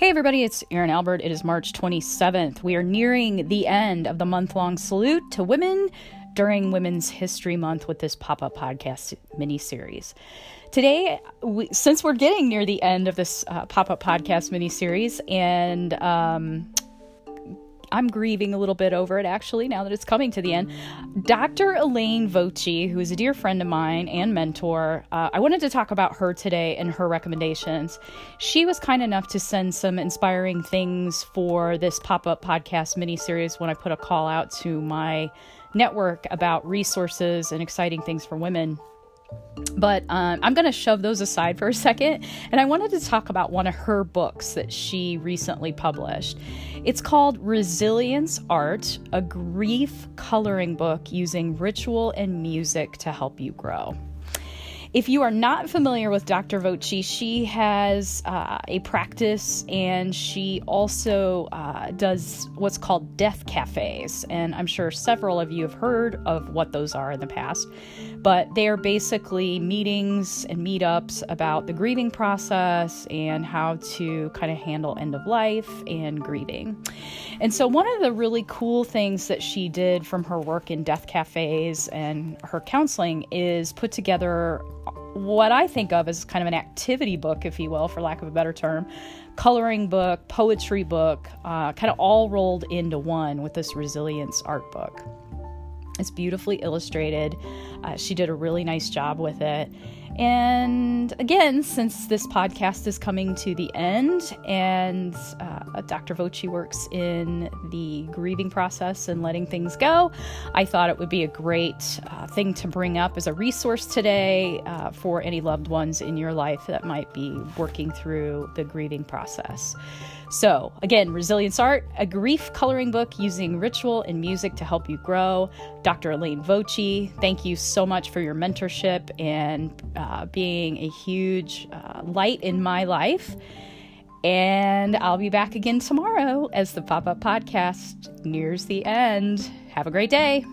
Hey, everybody, it's Erin Albert. It is March 27th. We are nearing the end of the month long salute to women during Women's History Month with this pop up podcast mini series. Today, we, since we're getting near the end of this uh, pop up podcast mini series, and um, I'm grieving a little bit over it actually now that it's coming to the end. Dr. Elaine Voci, who is a dear friend of mine and mentor, uh, I wanted to talk about her today and her recommendations. She was kind enough to send some inspiring things for this pop up podcast mini series when I put a call out to my network about resources and exciting things for women. But um, I'm going to shove those aside for a second. And I wanted to talk about one of her books that she recently published. It's called Resilience Art, a grief coloring book using ritual and music to help you grow. If you are not familiar with Dr. Voci, she has uh, a practice and she also uh, does what's called death cafes. And I'm sure several of you have heard of what those are in the past. But they are basically meetings and meetups about the grieving process and how to kind of handle end of life and grieving. And so, one of the really cool things that she did from her work in death cafes and her counseling is put together what I think of as kind of an activity book, if you will, for lack of a better term, coloring book, poetry book, uh, kind of all rolled into one with this resilience art book. It's beautifully illustrated. Uh, she did a really nice job with it. And again, since this podcast is coming to the end, and uh, Dr. Voci works in the grieving process and letting things go, I thought it would be a great uh, thing to bring up as a resource today uh, for any loved ones in your life that might be working through the grieving process. So, again, Resilience Art, a grief coloring book using ritual and music to help you grow. Dr. Elaine Voci, thank you so much for your mentorship and uh, being a huge uh, light in my life. And I'll be back again tomorrow as the pop up podcast nears the end. Have a great day.